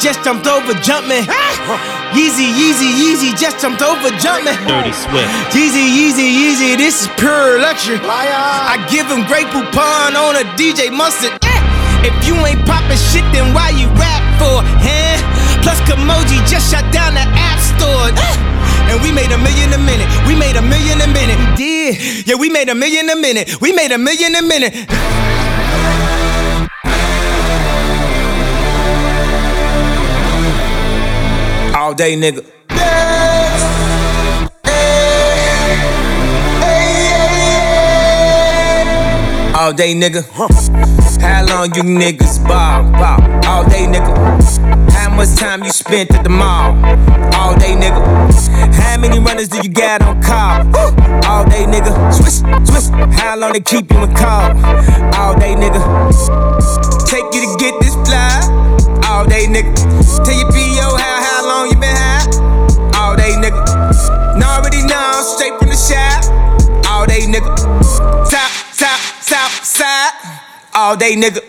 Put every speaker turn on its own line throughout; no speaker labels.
just jumped over, jumping. Yeezy, Yeezy, Yeezy, just jumped over, jumping.
Dirty Swift.
Yeezy, Yeezy, Yeezy, this is pure luxury. I give him great poupon on a DJ mustard. If you ain't poppin' shit, then why you rap for? Huh? Plus, Kimoji just shut down the App Store. And we made a million a minute. We made a million a minute. We did. Yeah, we made a million a minute. We made a million a minute. All day, nigga. All day, nigga. How long you niggas ball? ball? All day, nigga. How much time you spent at the mall? All day, nigga. How many runners do you got on call? All day, nigga. Swish, swish. How long they keep you in call? All day, nigga.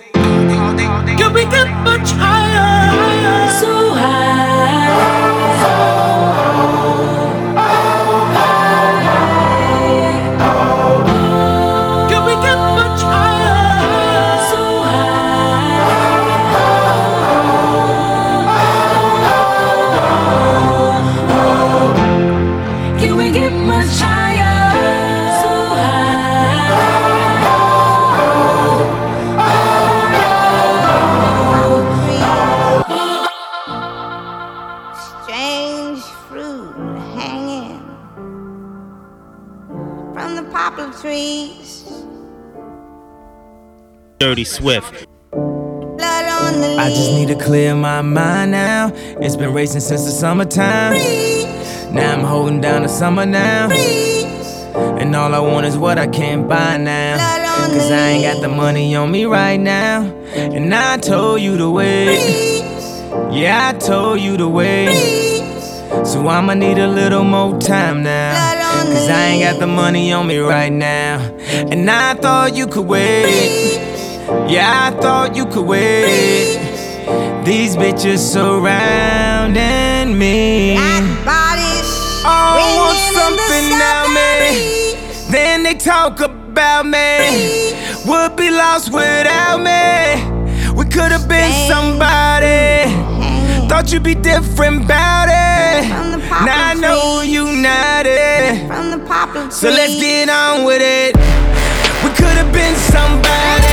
Dirty Swift.
I just need to clear my mind now. It's been racing since the summertime. Now I'm holding down the summer now. And all I want is what I can't buy now. Cause I ain't got the money on me right now. And I told you to wait. Yeah, I told you to wait. So I'ma need a little more time now. Cause I ain't got the money on me right now. And I thought you could wait. Yeah, I thought you could wait. These bitches surrounding me.
Bodies
Oh, want
swinging in the
something now, man.
summer
Then they talk about me. Would be lost without me. We could have been somebody. Thought you'd be different about it.
From the poplar
Now I know you not it.
From the poplar trees.
So let's get on with it. We could have been somebody.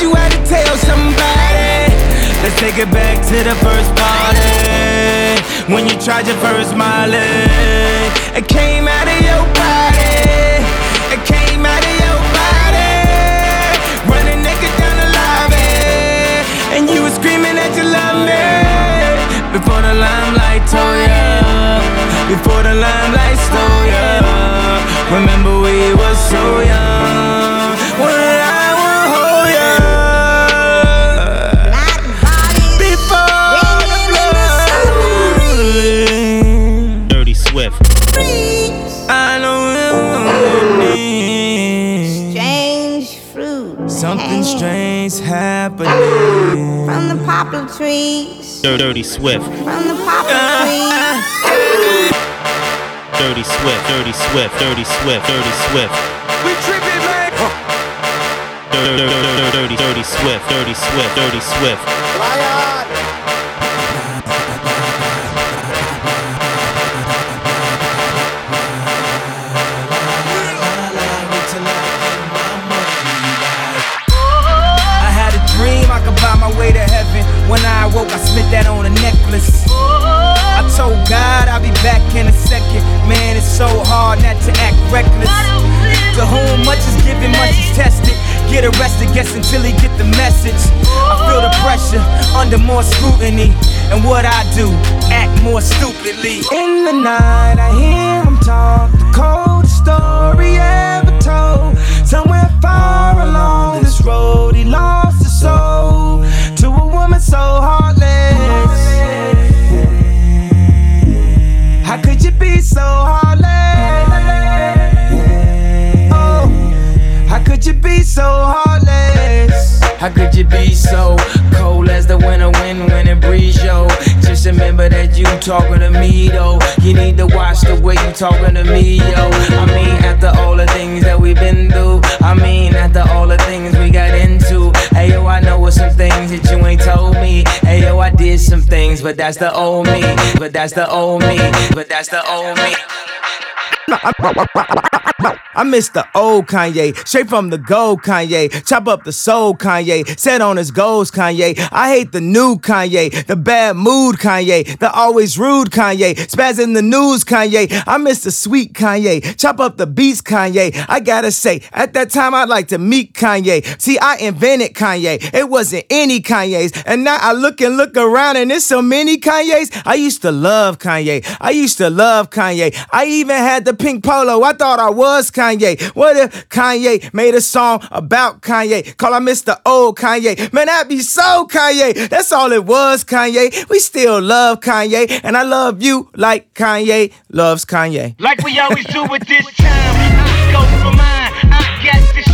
You had to tell somebody. Let's take it back to the first party. When you tried your first Molly. It came out of your body. It came out of your body. Running naked down the lobby. And you were screaming that you love me. Before the limelight told ya. Before the limelight stole ya. Remember we were so young.
From the poplar trees.
Dirty Swift.
From the poplar trees.
Dirty Swift. Dirty Swift. Dirty Swift. Dirty Swift.
We tripping, man.
Dirty, dirty, dirty, dirty Swift. Dirty Swift. Dirty Swift.
Pressure under more scrutiny. And what I do, act more stupidly. In the night, I hear him talk. The coldest story ever told. Somewhere far along this road, he lost his soul to a woman so heartless. How could you be so heartless? Oh, how could you be so heartless? How could you be so cold as the winter wind when it breeze, yo? Just remember that you talking to me, though. You need to watch the way you talking to me, yo. I mean, after all the things that we've been through, I mean, after all the things we got into. Hey, yo, I know what some things that you ain't told me. Hey, yo, I did some things, but that's the old me. But that's the old me. But that's the old me. I miss the old Kanye, straight from the gold Kanye. Chop up the soul Kanye, set on his goals Kanye. I hate the new Kanye, the bad mood Kanye, the always rude Kanye, spaz in the news Kanye. I miss the sweet Kanye, chop up the beats Kanye. I gotta say, at that time I'd like to meet Kanye. See, I invented Kanye, it wasn't any Kanye's. And now I look and look around and there's so many Kanye's. I used to love Kanye, I used to love Kanye. I even had the pink polo, I thought I was Kanye. What if Kanye made a song about Kanye? Call I Mr. Old Kanye. Man, that'd be so Kanye. That's all it was, Kanye. We still love Kanye, and I love you like Kanye loves Kanye.
Like we always do with this time. I go for mine. I got to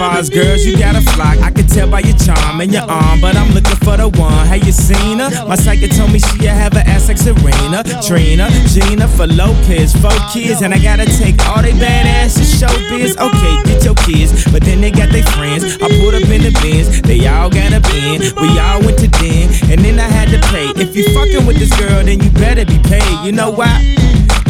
as girls, you got a flock, I can tell by your charm and your arm. But I'm looking for the one. Have you seen her? My psychic told me she have an ass like Serena, Trina, Gina for Lopez, four kids, and I gotta take all they badass to show. Okay, get your kids, but then they got their friends. I put up in the bins, they all got a bin. We all went to den, and then I had to pay. If you fucking with this girl, then you better be paid. You know why?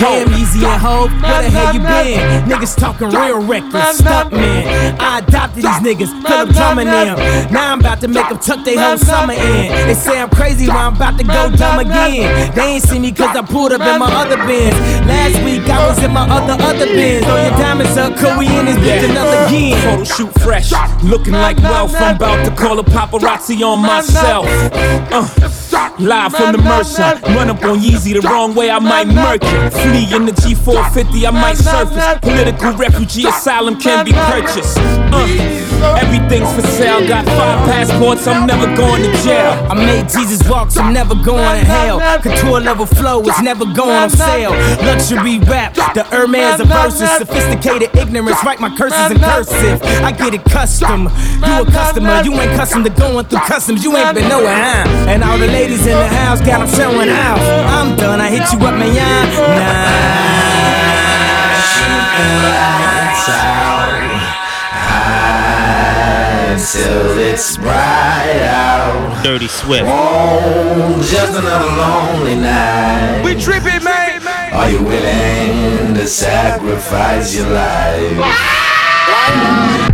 Damn easy and hope, where the hell you been? Niggas talking real reckless, stuck man. I adopted these niggas, cause I'm drumming them. Now I'm about to make them tuck their whole summer in. They say I'm crazy, but I'm about to go dumb again. They ain't see me cause I pulled up in my other bins. Last week I was in my other other bins. Throw your diamonds up, cause we in this bitch another again.
Photo shoot fresh, looking like wealth. I'm about to call a paparazzi on myself. Uh, live from the Mercer, run up on Yeezy the wrong way, I might murk it. Flee in the G450, I might surface. Political refugee asylum can be purchased. Uh, everything's for sale. Got five passports, I'm never going to jail.
I made Jesus walk, I'm never going to hell. Couture level flow is never going on sale. Luxury rap, the Hermes of verses. Sophisticated ignorance, write my curses in cursive. I get it custom. You a customer, you ain't custom to going through customs. You ain't been nowhere, huh? And all the ladies in the house got them showing out. I'm done, I hit you up, man. Nah.
Till it's bright out.
Dirty Swift.
Oh, just another lonely night.
We tripping, man.
Are you willing to sacrifice your life?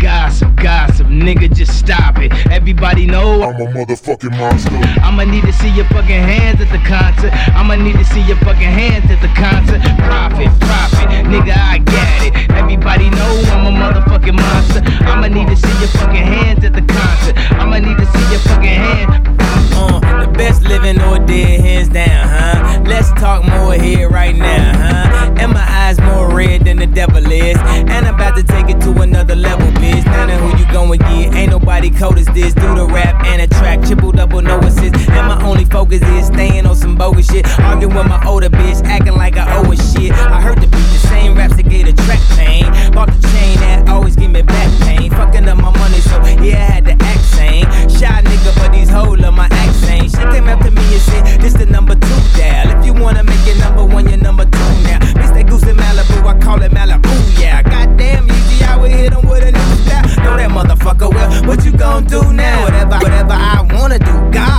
Gossip, gossip, nigga, just stop it. Everybody know
I'm a motherfucking monster.
I'ma need to see your fucking hands at the concert. I'ma need to see your fucking hands at the concert. Profit, profit, nigga, I got it. Everybody know I'm a motherfucking monster. I'ma need to see your fucking hands at the concert. I'ma need to see your fucking hands. Uh, the best living or dead, hands down, huh? Let's talk more here right now, huh? And my eyes more red than the devil is. And I'm about to take it to another level, bitch. Now that who you going get, ain't nobody cold as this. Do the rap and a track, triple double, no assist. And my only focus is staying on some bogus shit. Arguing with my older bitch, acting like I owe a shit. I heard the, beat, the same raps that get a track pain. Bought the chain that always give me back pain. Fucking up my money, so yeah, I had to act sane. Shot nigga, but these hoes, whole my accent. She came up to me and said, This the number two dial. If you wanna make it number one, you're number two now. Miss that goose in Malibu, I call it Malibu, yeah. Goddamn, easy, I would hit 'em with a new style. Know that motherfucker well. What you gon' do now? Whatever, whatever I wanna do. Gosh,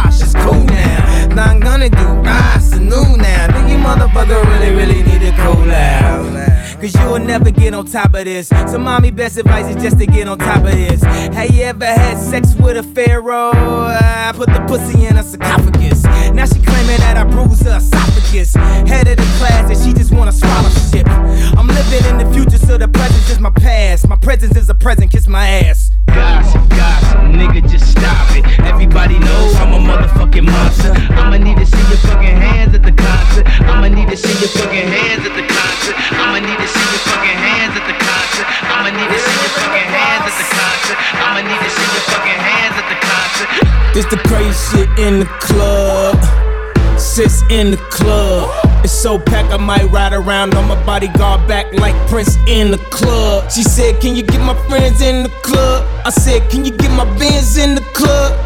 Cause you'll never get on top of this. So, mommy, best advice is just to get on top of this. Have you ever had sex with a pharaoh? I put the pussy in a sarcophagus. Now she claiming that I bruised her esophagus. Head of the class, and she just want a scholarship. I'm living in the future, so the present is my past. My presence is a present, kiss my ass. Gossip, gossip, nigga, just stop it. Everybody knows I'm a motherfucking monster. I'ma need to see your fucking hands at the concert. I'ma need to see your fucking hands at the concert. I'ma need to see your fucking hands at the concert. I'ma need to see your fucking hands at the concert. I'ma need to see your fucking hands at the concert. This the crazy shit in the club. In the club. It's so packed, I might ride around on my bodyguard back like Prince in the club. She said, Can you get my friends in the club? I said, Can you get my bands in the club?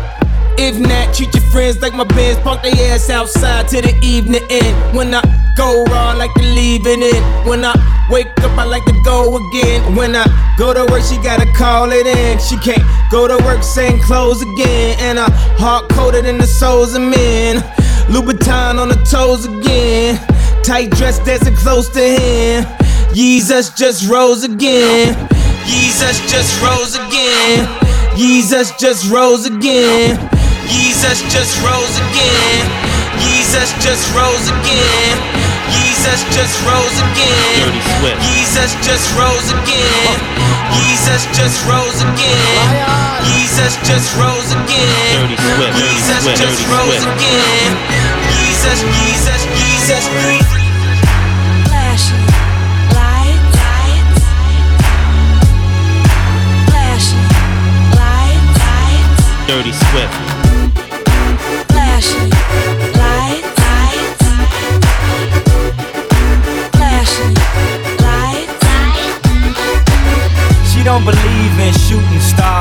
If not, treat your friends like my bands. Park their ass outside till the evening end. When I go raw, I like to leave it in. When I wake up, I like to go again. When I go to work, she gotta call it in. She can't go to work, same clothes again. And I hard coded in the souls of men. Louboutin on the toes again. Tight dress dancing close to him. Jesus just rose again. Jesus just rose again. Jesus just rose again. Jesus just rose again. Jesus just rose again. Jesus just rose again.
Dirty Swift.
Jesus just rose again. Jesus just rose again. Jesus just rose again.
Dirty Swift. Dirty
Jesus
Swift.
just
Dirty
rose
Swift.
again. Jesus, Jesus, Jesus.
Flashing lights, lights, flashing lights, lights,
Dirty Swift.
flashing lights, lights, flashing lights,
She don't believe in shooting stars,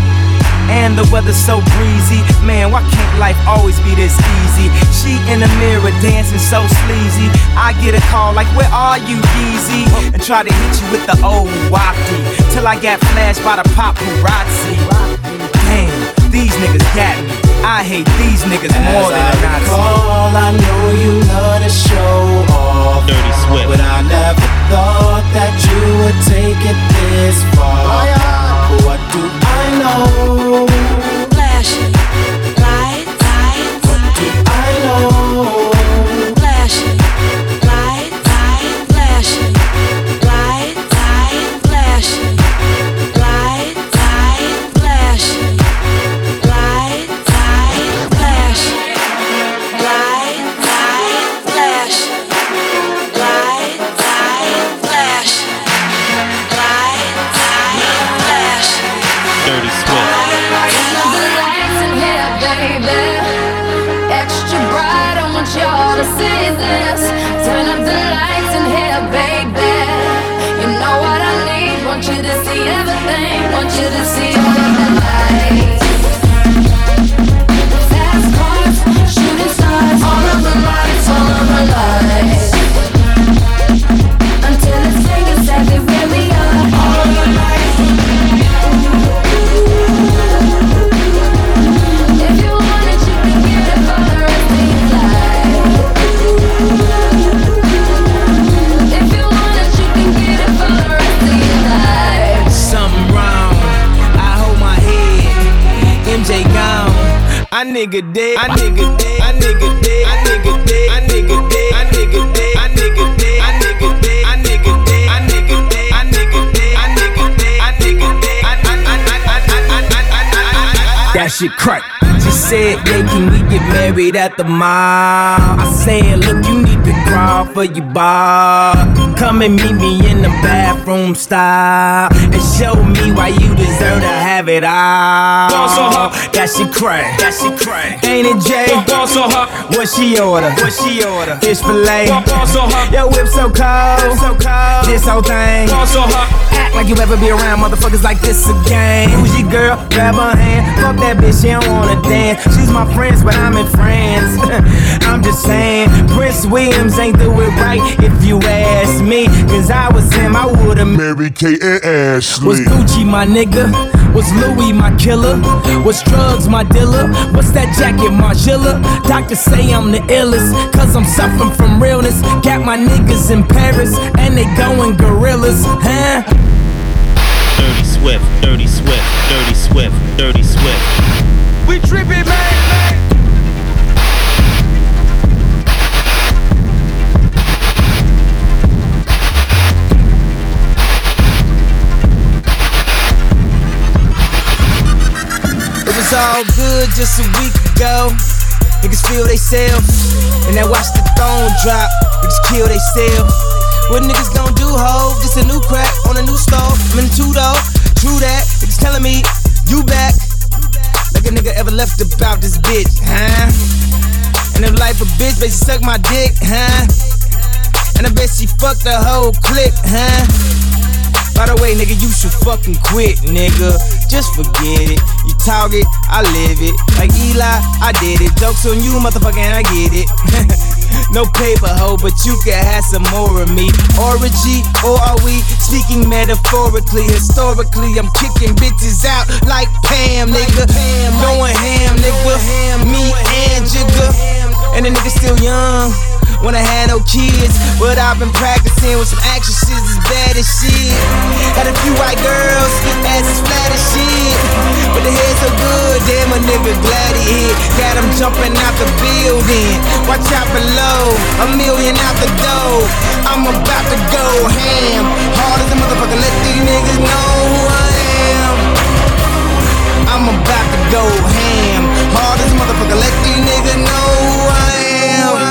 And the weather's so breezy. Man, why can't life always be this easy? She in the mirror dancing so sleazy. I get a call like, Where are you, Yeezy? And try to hit you with the old wafty. Till I got flashed by the paparazzi. Damn, these niggas got me. I hate these niggas more than a Nazi.
All I know you love to show off.
Dirty Swift.
But I never thought that you would take it this far.
Oh,
What do I know?
Nigga dead. I nigga dead. I nigga dead. I nigga dead. I nigga dead. I nigga dead. I nigga dead. I nigga dead. I nigga dead. I nigga dead. I nigga dead. I nigga dead. I nigga dead. I I I
That shit crack.
She said, yeah, can we get married at the mall? I said, look, you need to crawl for your bar. Come and meet me in the bathroom style. And show me why you deserve to have it all.
Boss on her.
That she cray, that she cray. Ain't it Jay?
Boss on her.
What she order? What she order? Fish fillet.
Boss on her.
Your whip so cold, so cold. This whole thing.
Boss on her.
Act like you ever be around motherfuckers like this again. Who's your girl? Grab her hand. Fuck that bitch, she don't wanna dance. She's my friends, but I'm in France. I'm just saying, Prince Williams ain't do it right if you ask me. Cause I was him, I would've
Mary Kate and Ashley.
was Gucci my nigga? Was Louis my killer? Was drugs my dealer? What's that jacket, Margilla? Doctors say I'm the illest, cause I'm suffering from realness. Got my niggas in Paris, and they going gorillas, huh?
Dirty Swift, Dirty Swift, Dirty Swift, Dirty Swift.
We trippin', man. It all good just a week ago. Niggas feel they self, and they watch the throne drop. Niggas kill they self. What niggas gon' do, ho? Just a new crack on a new stove. I'm in two though. True that. Niggas telling me you back. Like a nigga ever left about this bitch, huh? And if life a bitch, bet she suck my dick, huh? And I bet she fucked the whole clique, huh? By the way, nigga, you should fucking quit, nigga. Just forget it. You talk it, I live it. Like Eli, I did it. Jokes on you, motherfucker, and I get it. no paper hoe, but you can have some more of me. Orgy, or are we speaking metaphorically? Historically, I'm kicking bitches out like Pam, nigga. Going ham, nigga. Me and Jigga. And the nigga still young. When I had no kids, but I've been practicing with some shit as bad as shit. Had a few white girls, ass as flat as shit. But the head so good, damn a nigga glad he hit. Got him jumping out the building. Watch out below, a million out the door. I'm about to go ham. Hard as a motherfucker, let these niggas know who I am. I'm about to go ham. Hard as a motherfucker, let these niggas know who I am.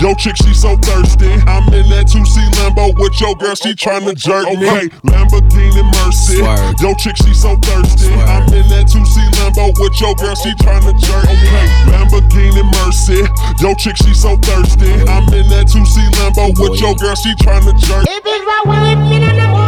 Yo, chick, she so thirsty. I'm in that 2C Lambo with your girl, she tryna jerk. Okay, Lamborghini Mercy. Yo, chick, she so thirsty. I'm in that 2C Lambo with your girl, she tryna jerk. Okay, Lamborghini Mercy. Yo, chick, she so thirsty. I'm in that 2C Lambo with your girl, she tryna jerk.
If it's a weed, then I'm the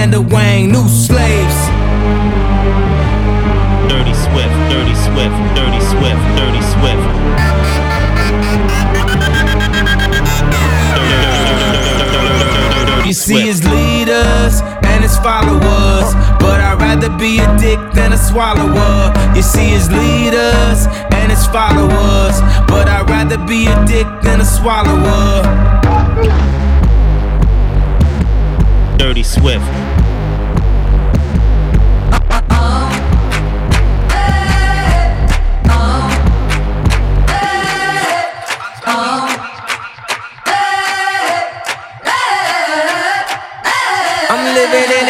Alexander Wang, new slaves.
Dirty Swift, Dirty Swift, Dirty Swift, Dirty Swift.
You see his leaders and his followers, but I'd rather be a dick than a swallower. You see his leaders and his followers, but I'd rather be a dick than a swallower.
Dirty Swift.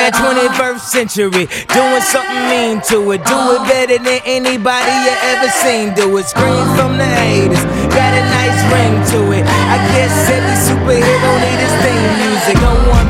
That 21st century, doing something mean to it. Do it better than anybody you ever seen. Do it, scream from the haters, got a nice ring to it. I guess every superhero need his theme music. No one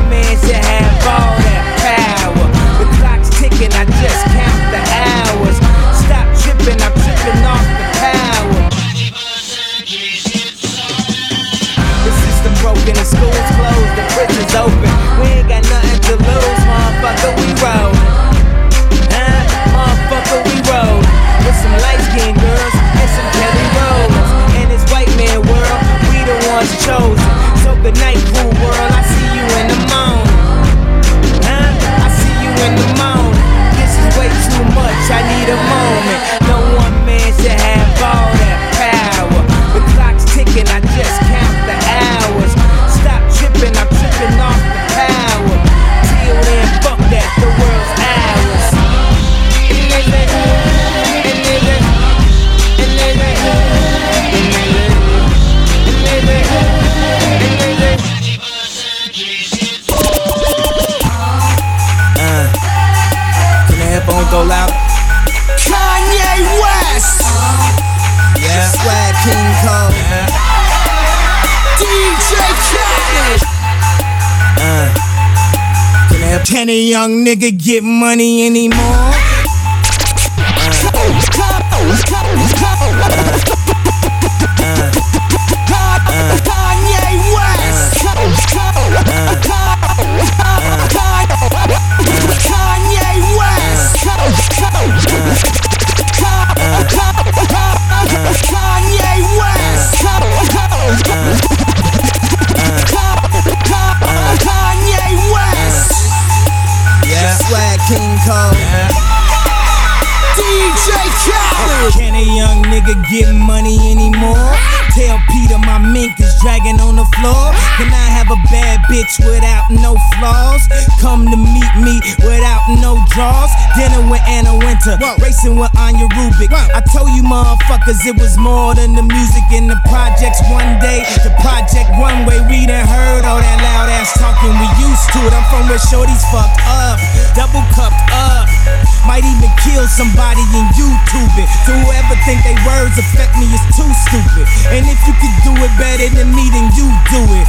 young nigga get money anymore? Dinner with Anna Winter, racing with Anya Rubik. I told you motherfuckers it was more than the music in the projects one day. The project one way, we done heard all that loud ass talking. We used to it. I'm from where shorties fucked up, double cupped up. Might even kill somebody in YouTube it. So whoever think they words affect me is too stupid. And if you could do it better than me, then you do it.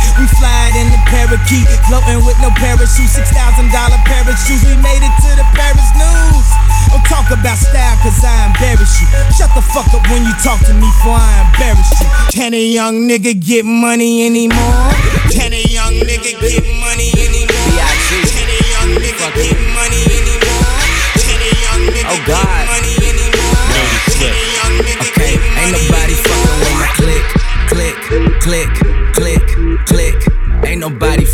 We fly in the parakeet, floating with no parachute, six thousand dollar parachutes. We made it to the Paris news. Don't talk about style, cause I embarrass you. Shut the fuck up when you talk to me, for I embarrass you. Can a young nigga get money anymore? Can a young nigga get money anymore? Can a young nigga get money anymore? Can a young nigga
Oh, God.
get money anymore? Can a young nigga
Okay,
get
ain't
money
nobody fucking with my click, click, click, click, click. Ain't nobody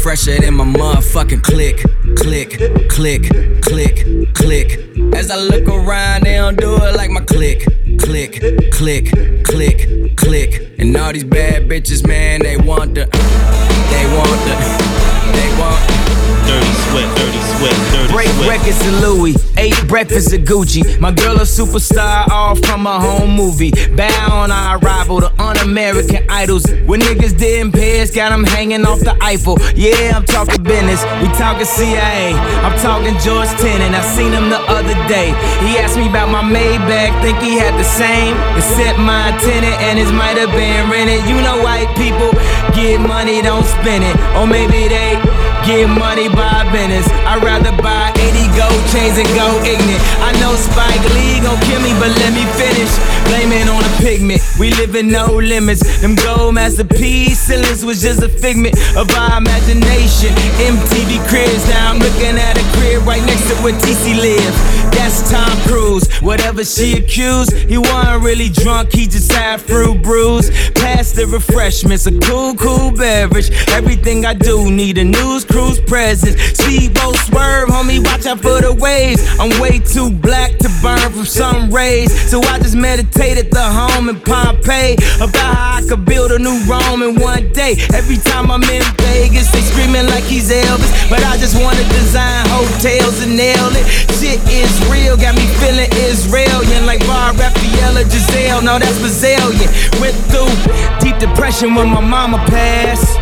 fresher than my motherfucking click, click, click, click, click. As I look around, they don't do it like my click, click, click, click, click. And all these bad bitches, man, they want the, they want the, they want.
Dirty Swift, Dirty Swift, Dirty
Break records in Louis, ate breakfast at Gucci. My girl a superstar, all from a home movie. Bow on our arrival to un-American idols. When niggas didn't pay us, got them hanging off the Eiffel. Yeah, I'm talking business, we talking CIA. I'm talking George Tenet, I seen him the other day. He asked me about my Maybach, think he had the same. Except my tenant and his might have been rented. You know white people get money, don't spend it. Or maybe they Get money I'd rather buy 80 gold chains and go ignorant. I know Spike Lee gon' kill me, but let me finish. Blame it on a pigment. We live in no limits. Them gold masterpiece ceilings was just a figment of our imagination. MTV cribs, now I'm looking at a crib right next to where TC live. That's Tom Cruise. Whatever she accused, he wasn't really drunk, he just had fruit brews. Pass the refreshments, a cool, cool beverage. Everything I do need a news cruise presence. Speedboat swerve, homie, watch out for the waves. I'm way too black to burn from sun rays. So I just meditate at the home in Pompeii about how I could build a new Rome in one day. Every time I'm in Vegas, they screaming like he's Elvis. But I just wanna design hotels and nail it. Shit is real, got me feeling Israelian like Bar Raphael or Giselle. No, that's Brazilian. Went through deep depression when my mama passed.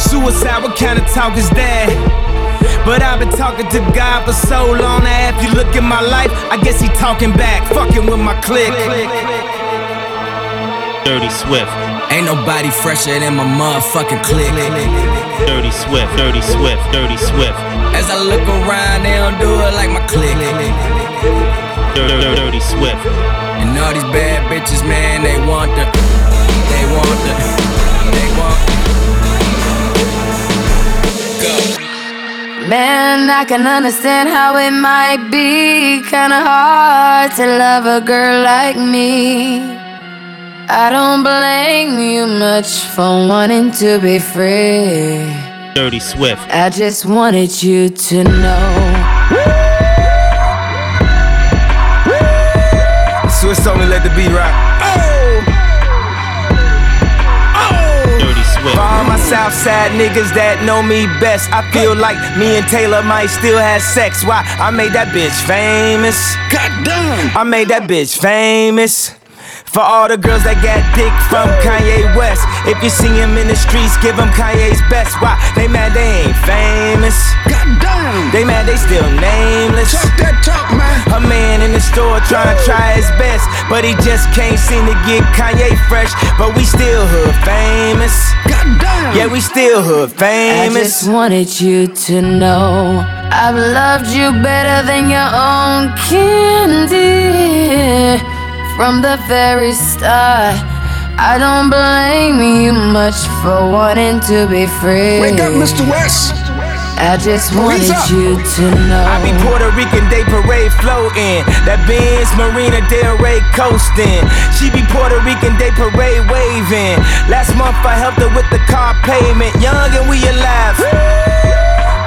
Suicide, what kind of talk is that? But I've been talking to God for so long now. If you look at my life, I guess he talking back, fucking with my clique.
Dirty Swift,
Ain't nobody fresher than my motherfucking clique.
Dirty Swift, Dirty Swift, Dirty Swift.
As I look around, they don't do it like my clique.
Dirty, dirty, dirty Swift.
And all these bad bitches, man, they want the, they want the, they want.
Man, I can understand how it might be kinda hard to love a girl like me. I don't blame you much for wanting to be free.
Dirty Swift.
I just wanted you to know.
Swiss told me let the beat rock. Oh! Oh!
Dirty Swift.
For all my Southside niggas that know me best, I feel like me and Taylor might still have sex. Why? I made that bitch famous. Goddamn. I made that bitch famous. For all the girls that got dick from Kanye West. If you see him in the streets, give him Kanye's best. Why? They mad they ain't famous. Goddamn. They mad they still nameless. Talk that talk, man. A man in the store trying to try his best, but he just can't seem to get Kanye fresh. But we still hood famous. Goddamn. Yeah, we still hood famous.
I
famous.
just wanted you to know I've loved you better than your own candy from the very start. I don't blame you much for wanting to be free.
Wake up, Mr. West.
I just wanted
up.
you to know.
I be Puerto Rican Day Parade floating. That Benz Marina Del Rey coasting. She be Puerto Rican Day Parade waving. Last month I helped her with the car payment. Young and we alive.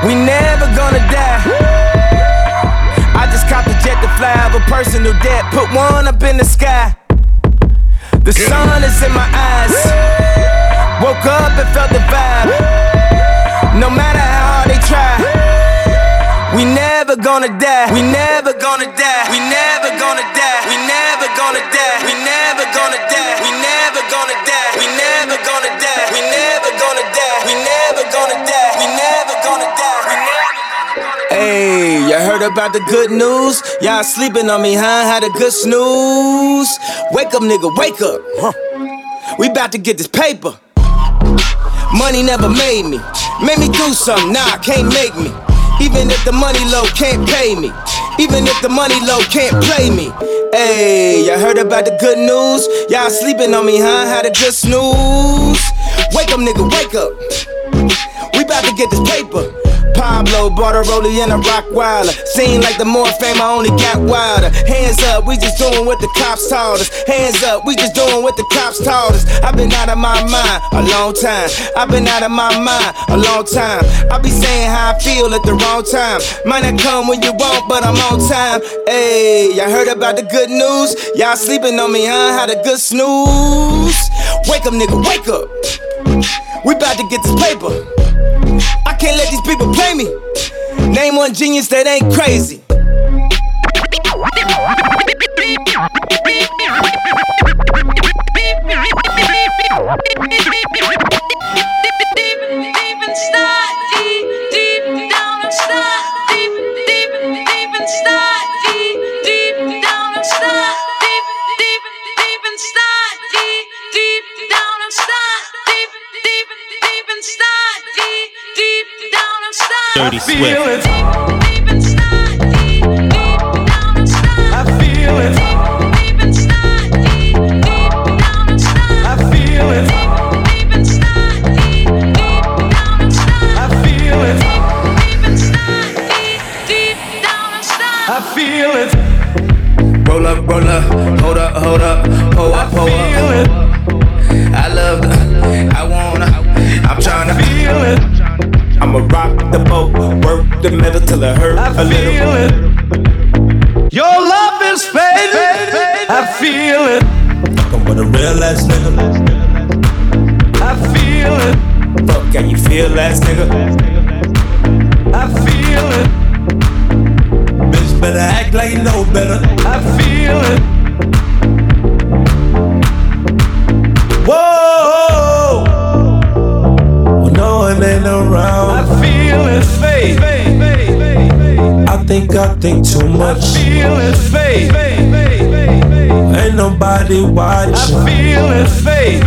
We never gonna die. Personal debt. Put one up in the sky. The sun is in my eyes. Woke up and felt the vibe. No matter how hard they try. We never gonna die. We never gonna die. We never gonna die. You heard about the good news? Y'all sleeping on me, huh? Had a good snooze. Wake up, nigga, wake up. We about to get this paper. Money never made me. Made me do something, nah, can't make me. Even if the money low can't pay me. Even if the money low can't play me. Hey, y'all heard about the good news? Y'all sleeping on me, huh? Had a good snooze. Wake up, nigga, wake up. We about to get this Bought a rollie and a rock wilder. Seem like the more fame, I only got wilder. Hands up, we just doing what the cops told us. Hands up, we just doing what the cops told us. I've been out of my mind a long time. I've been out of my mind a long time. I be saying how I feel at the wrong time. Might not come when you want, but I'm on time. Hey, y'all heard about the good news? Y'all sleeping on me, huh? Had a good snooze. Wake up, nigga, wake up. We about to get this paper.
I can't let these people play me. Name one genius that ain't crazy.
Dirty Swift.
Roll up, roll up, hold up, hold up, pull up, pull up. I love the, I wanna, I'm tryna. Feel it.
I'ma rock the boat, work the metal till it hurt a little.
it. Your love is fading. I feel it.
Fucking with a real ass nigga.
I feel it.
Fuck, can you feel ass nigga?
I feel it.
Bitch better act like you know better.
I feel it.
When no one ain't around.
I feel it. Fade.
I think I think too much.
Feel it. Fade.
Ain't nobody watching.
Feel it. Fade.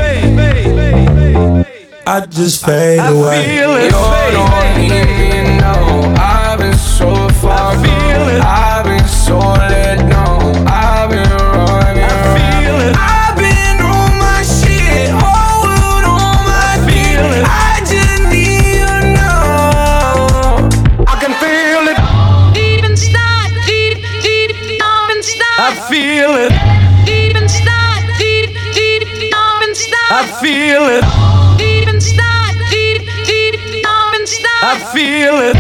I just fade
I
away.
feel it.
You don't even know I've been so far
I feel it.
I've been so
feel it.
Deep inside, deep, deep, down inside.
I feel it.
Deep inside, deep, deep, down inside.
I feel it.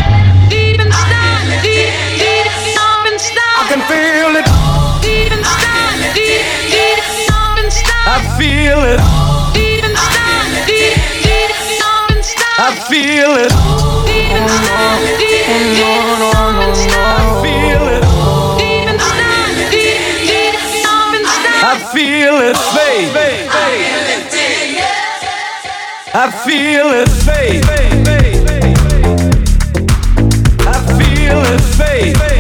Deep inside, deep, deep, down inside.
I can feel it.
Deep inside, deep, deep, down inside.
I feel it.
Deep inside, deep, deep, down inside.
I feel it.
Deep inside, deep, deep, down inside.
I feel it. Feel it. Fade. I feel it. Fade. I feel it. Fade.